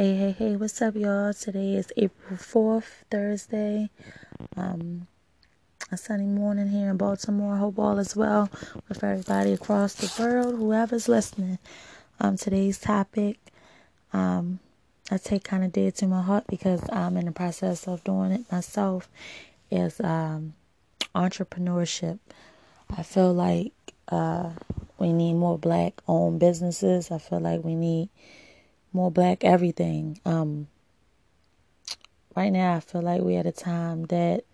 Hey, hey, hey, what's up, y'all? Today is April 4th, Thursday. Um, a sunny morning here in Baltimore. Hope all is well with everybody across the world, whoever's listening. Um, today's topic, um, I take kind of dear to my heart because I'm in the process of doing it myself, is um, entrepreneurship. I feel like uh, we need more black owned businesses. I feel like we need more black everything. Um, right now, I feel like we're at a time that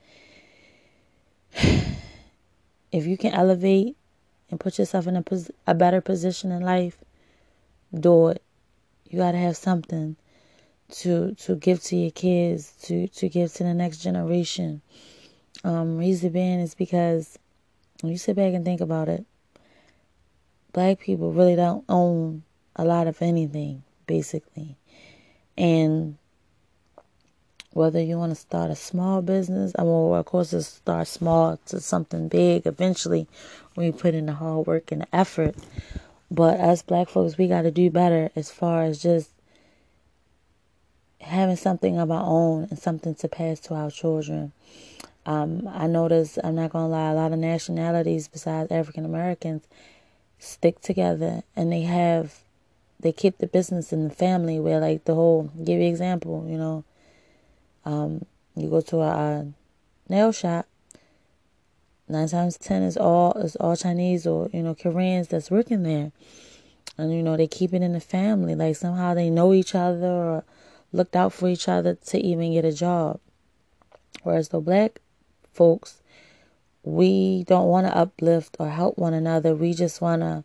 if you can elevate and put yourself in a, pos- a better position in life, do it. You got to have something to to give to your kids, to to give to the next generation. Um, reason being is because when you sit back and think about it, black people really don't own a lot of anything basically. And whether you want to start a small business, I mean, of course, it's start small to something big eventually when you put in the hard work and the effort. But as black folks, we got to do better as far as just having something of our own and something to pass to our children. Um, I notice, I'm not going to lie, a lot of nationalities besides African Americans stick together and they have they keep the business in the family where like the whole give you example you know um you go to a, a nail shop nine times ten is all is all chinese or you know koreans that's working there. And you know they keep it in the family. Like somehow they know each other or looked out for each other to even get a job. Whereas the black folks we don't want to uplift or help one another. We just want to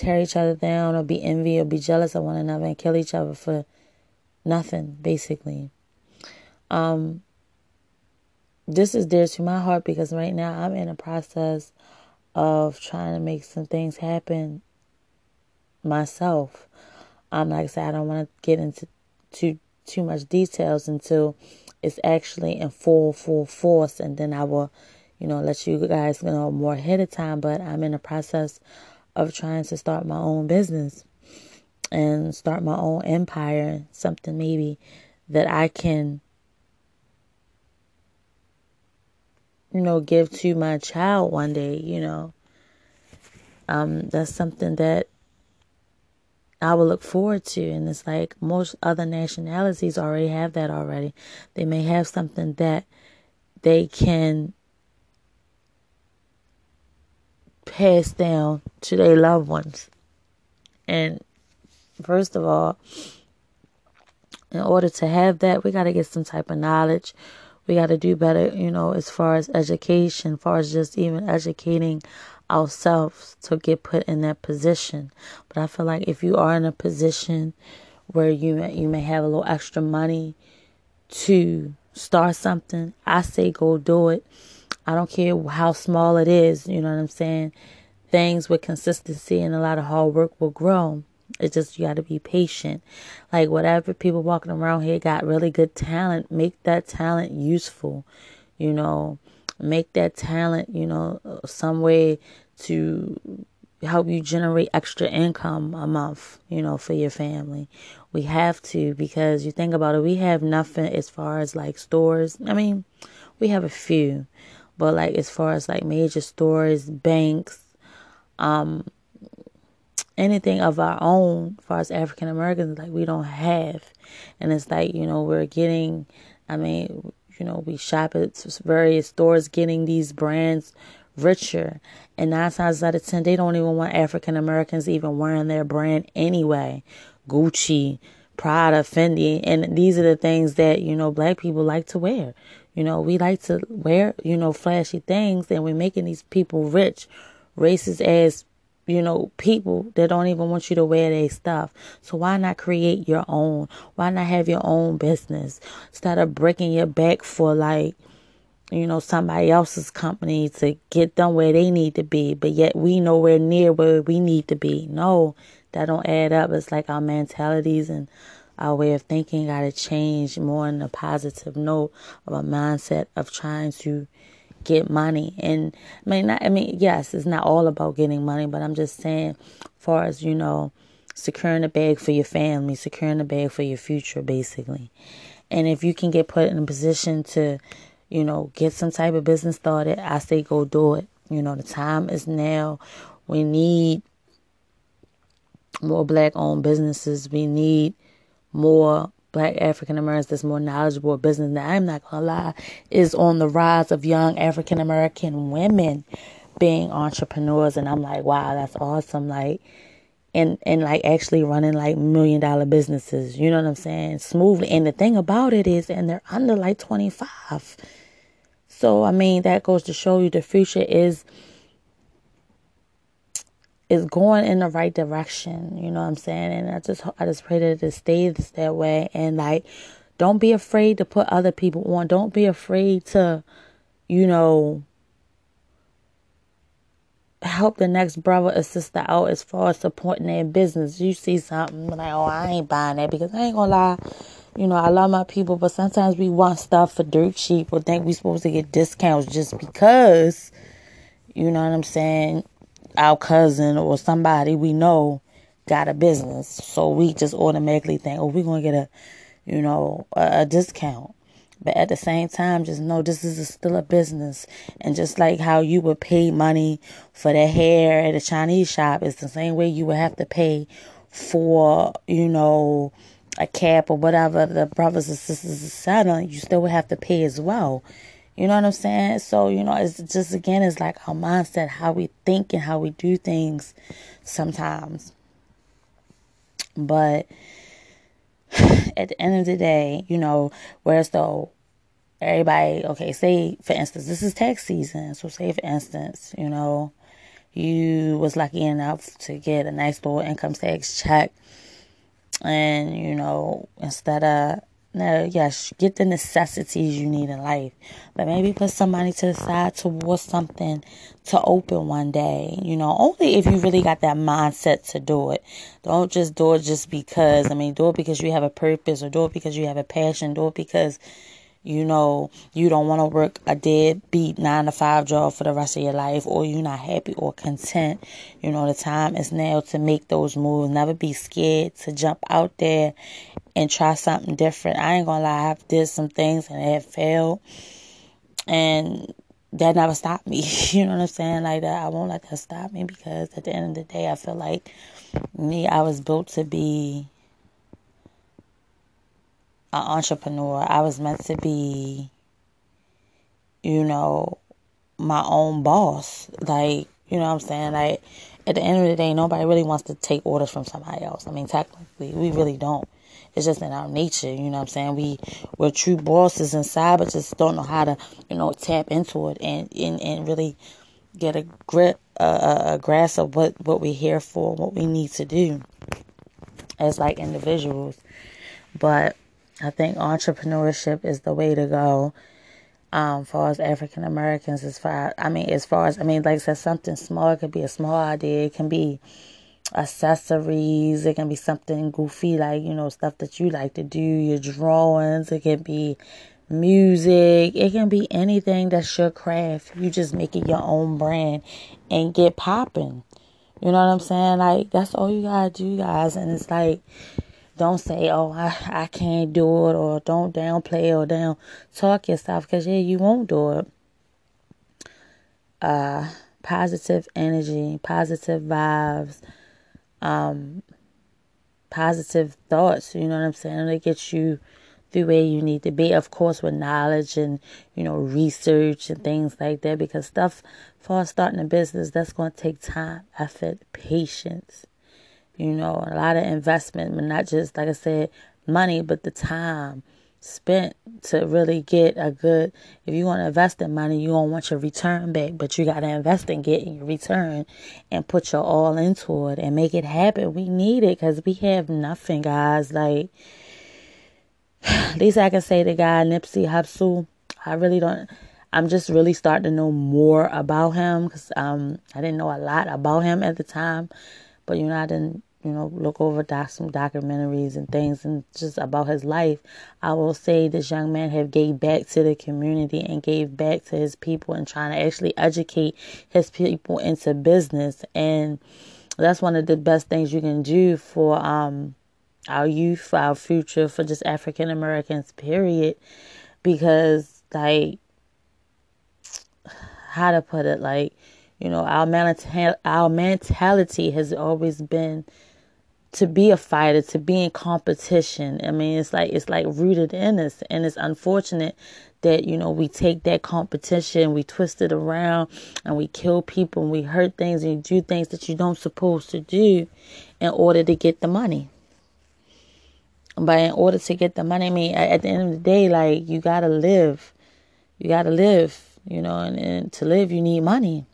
tear each other down or be envy or be jealous of one another and kill each other for nothing, basically. Um, this is dear to my heart because right now I'm in a process of trying to make some things happen myself. Um, like I said, I don't want to get into too too much details until it's actually in full full force, and then I will, you know, let you guys know more ahead of time. But I'm in the process of trying to start my own business and start my own empire, something maybe that I can, you know, give to my child one day, you know. Um, that's something that I will look forward to. And it's like most other nationalities already have that already. They may have something that they can passed down to their loved ones. And first of all, in order to have that, we got to get some type of knowledge. We got to do better, you know, as far as education, as far as just even educating ourselves to get put in that position. But I feel like if you are in a position where you you may have a little extra money to start something, I say go do it I don't care how small it is, you know what I'm saying? Things with consistency and a lot of hard work will grow. It's just you got to be patient. Like whatever people walking around here got really good talent, make that talent useful. You know, make that talent, you know, some way to help you generate extra income a month, you know, for your family. We have to because you think about it, we have nothing as far as like stores. I mean, we have a few, but like as far as like major stores, banks, um, anything of our own, as far as African Americans, like we don't have, and it's like you know we're getting. I mean, you know, we shop at various stores, getting these brands richer, and nine times out of ten, they don't even want African Americans even wearing their brand anyway. Gucci, Prada, Fendi, and these are the things that you know black people like to wear. You know, we like to wear, you know, flashy things and we're making these people rich, racist as, you know, people that don't even want you to wear their stuff. So why not create your own? Why not have your own business? Instead of breaking your back for like, you know, somebody else's company to get them where they need to be, but yet we nowhere near where we need to be. No, that don't add up. It's like our mentalities and our way of thinking got to change more in a positive note of a mindset of trying to get money. And I mean, not, I mean, yes, it's not all about getting money, but I'm just saying, far as you know, securing a bag for your family, securing a bag for your future, basically. And if you can get put in a position to, you know, get some type of business started, I say go do it. You know, the time is now. We need more black owned businesses. We need more black African Americans that's more knowledgeable business. Now, I'm not gonna lie, is on the rise of young African American women being entrepreneurs, and I'm like, wow, that's awesome. Like, and and like actually running like million dollar businesses. You know what I'm saying? Smoothly. And the thing about it is, and they're under like 25. So I mean, that goes to show you the future is is going in the right direction. You know what I'm saying? And I just I just pray that it stays that way. And like, don't be afraid to put other people on. Don't be afraid to, you know, help the next brother or sister out as far as supporting their business. You see something like, oh, I ain't buying that because I ain't gonna lie. You know, I love my people, but sometimes we want stuff for dirt cheap or think we supposed to get discounts just because, you know what I'm saying, our cousin or somebody we know got a business. So we just automatically think, oh, we're going to get a, you know, a, a discount. But at the same time, just know this is a, still a business. And just like how you would pay money for the hair at a Chinese shop, it's the same way you would have to pay for, you know, a cap or whatever the brothers and sisters are selling, you still would have to pay as well. You know what I'm saying? So, you know, it's just again, it's like our mindset, how we think and how we do things sometimes. But at the end of the day, you know, whereas though everybody, okay, say for instance, this is tax season. So say for instance, you know, you was lucky enough to get a nice little income tax check and, you know, instead of no, yes, get the necessities you need in life, but maybe put some money to the side towards something to open one day. You know, only if you really got that mindset to do it. Don't just do it just because. I mean, do it because you have a purpose, or do it because you have a passion. Do it because you know you don't want to work a deadbeat nine to five job for the rest of your life, or you're not happy or content. You know, the time is now to make those moves. Never be scared to jump out there and try something different. I ain't gonna lie, I've did some things and it failed. And that never stopped me. you know what I'm saying? Like that I won't let that stop me because at the end of the day I feel like me, I was built to be an entrepreneur. I was meant to be, you know, my own boss. Like, you know what I'm saying? Like at the end of the day, nobody really wants to take orders from somebody else. I mean, technically, we really don't. It's just in our nature, you know what I'm saying? We we're true bosses inside, but just don't know how to, you know, tap into it and and, and really get a grip, a, a grasp of what what we're here for, what we need to do as like individuals. But I think entrepreneurship is the way to go. Um, far as African Americans, as far I mean, as far as I mean, like I said, something small. It could be a small idea. It can be accessories. It can be something goofy, like, you know, stuff that you like to do, your drawings. It can be music. It can be anything that's your craft. You just make it your own brand and get popping. You know what I'm saying? Like, that's all you gotta do, guys. And it's like, don't say, oh, I, I can't do it, or don't downplay or down talk yourself, because yeah, you won't do it. Uh, positive energy, positive vibes, um, positive thoughts. You know what I'm saying? They get you the way you need to be. Of course, with knowledge and you know research and things like that. Because stuff for starting a business that's going to take time, effort, patience. You know, a lot of investment, but not just like I said, money, but the time spent to really get a good if you want to invest in money you don't want your return back but you got to invest in getting your return and put your all into it and make it happen. We need it because we have nothing guys. Like at least i can say the guy nipsey hussle i really don't i'm just really starting to know more about him because um i didn't know a lot about him at the time but you know i didn't you know, look over doc- some documentaries and things and just about his life, I will say this young man have gave back to the community and gave back to his people and trying to actually educate his people into business and that's one of the best things you can do for um our youth, for our future, for just African Americans, period. Because like how to put it, like, you know, our mental our mentality has always been to be a fighter, to be in competition. I mean, it's like it's like rooted in us, and it's unfortunate that you know we take that competition, we twist it around, and we kill people, and we hurt things, and do things that you don't supposed to do, in order to get the money. But in order to get the money, I mean, at the end of the day, like you gotta live, you gotta live, you know, and, and to live, you need money,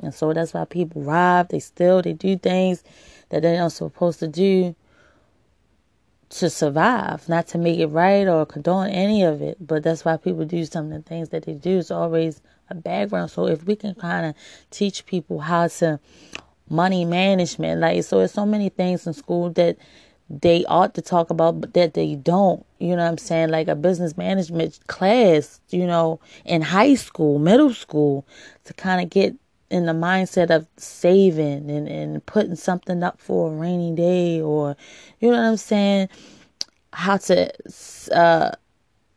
and so that's why people rob, they steal, they do things that they're supposed to do to survive, not to make it right or condone any of it. But that's why people do some of the things that they do. It's always a background. So if we can kind of teach people how to money management, like so, there's so many things in school that they ought to talk about, but that they don't. You know what I'm saying? Like a business management class, you know, in high school, middle school, to kind of get in the mindset of saving and, and putting something up for a rainy day or you know what I'm saying how to uh,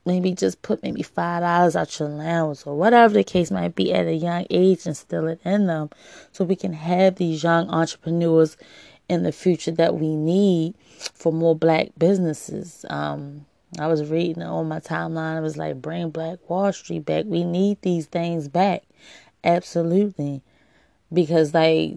maybe just put maybe five dollars out your allowance or whatever the case might be at a young age and still it in them so we can have these young entrepreneurs in the future that we need for more black businesses um, I was reading on my timeline. It was like, bring Black Wall Street back. We need these things back. Absolutely. Because like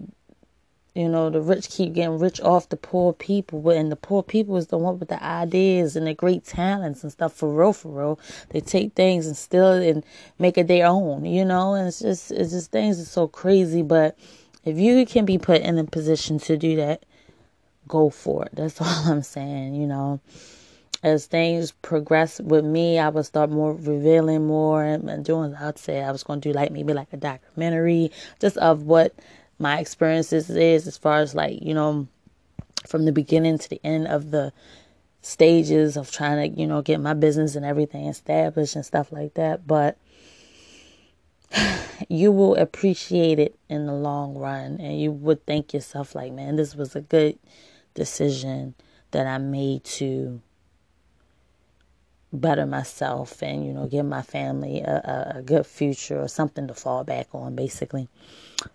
you know, the rich keep getting rich off the poor people, and the poor people is the one with the ideas and the great talents and stuff for real, for real. They take things and steal it and make it their own, you know, and it's just it's just things are so crazy. But if you can be put in a position to do that, go for it. That's all I'm saying, you know as things progress with me, I would start more revealing more and doing. I'd say I was going to do like maybe like a documentary just of what my experiences is as far as like you know from the beginning to the end of the stages of trying to you know get my business and everything established and stuff like that. But you will appreciate it in the long run, and you would think yourself like, man, this was a good decision that I made to better myself and you know give my family a, a, good future or something to fall back on basically.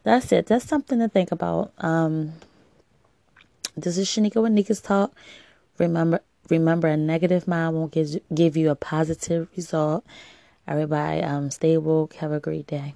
That's it. That's something to think about. Um this is shanika with nika's talk. Remember remember a negative mind won't give, give you a positive result. Everybody um stay woke. Have a great day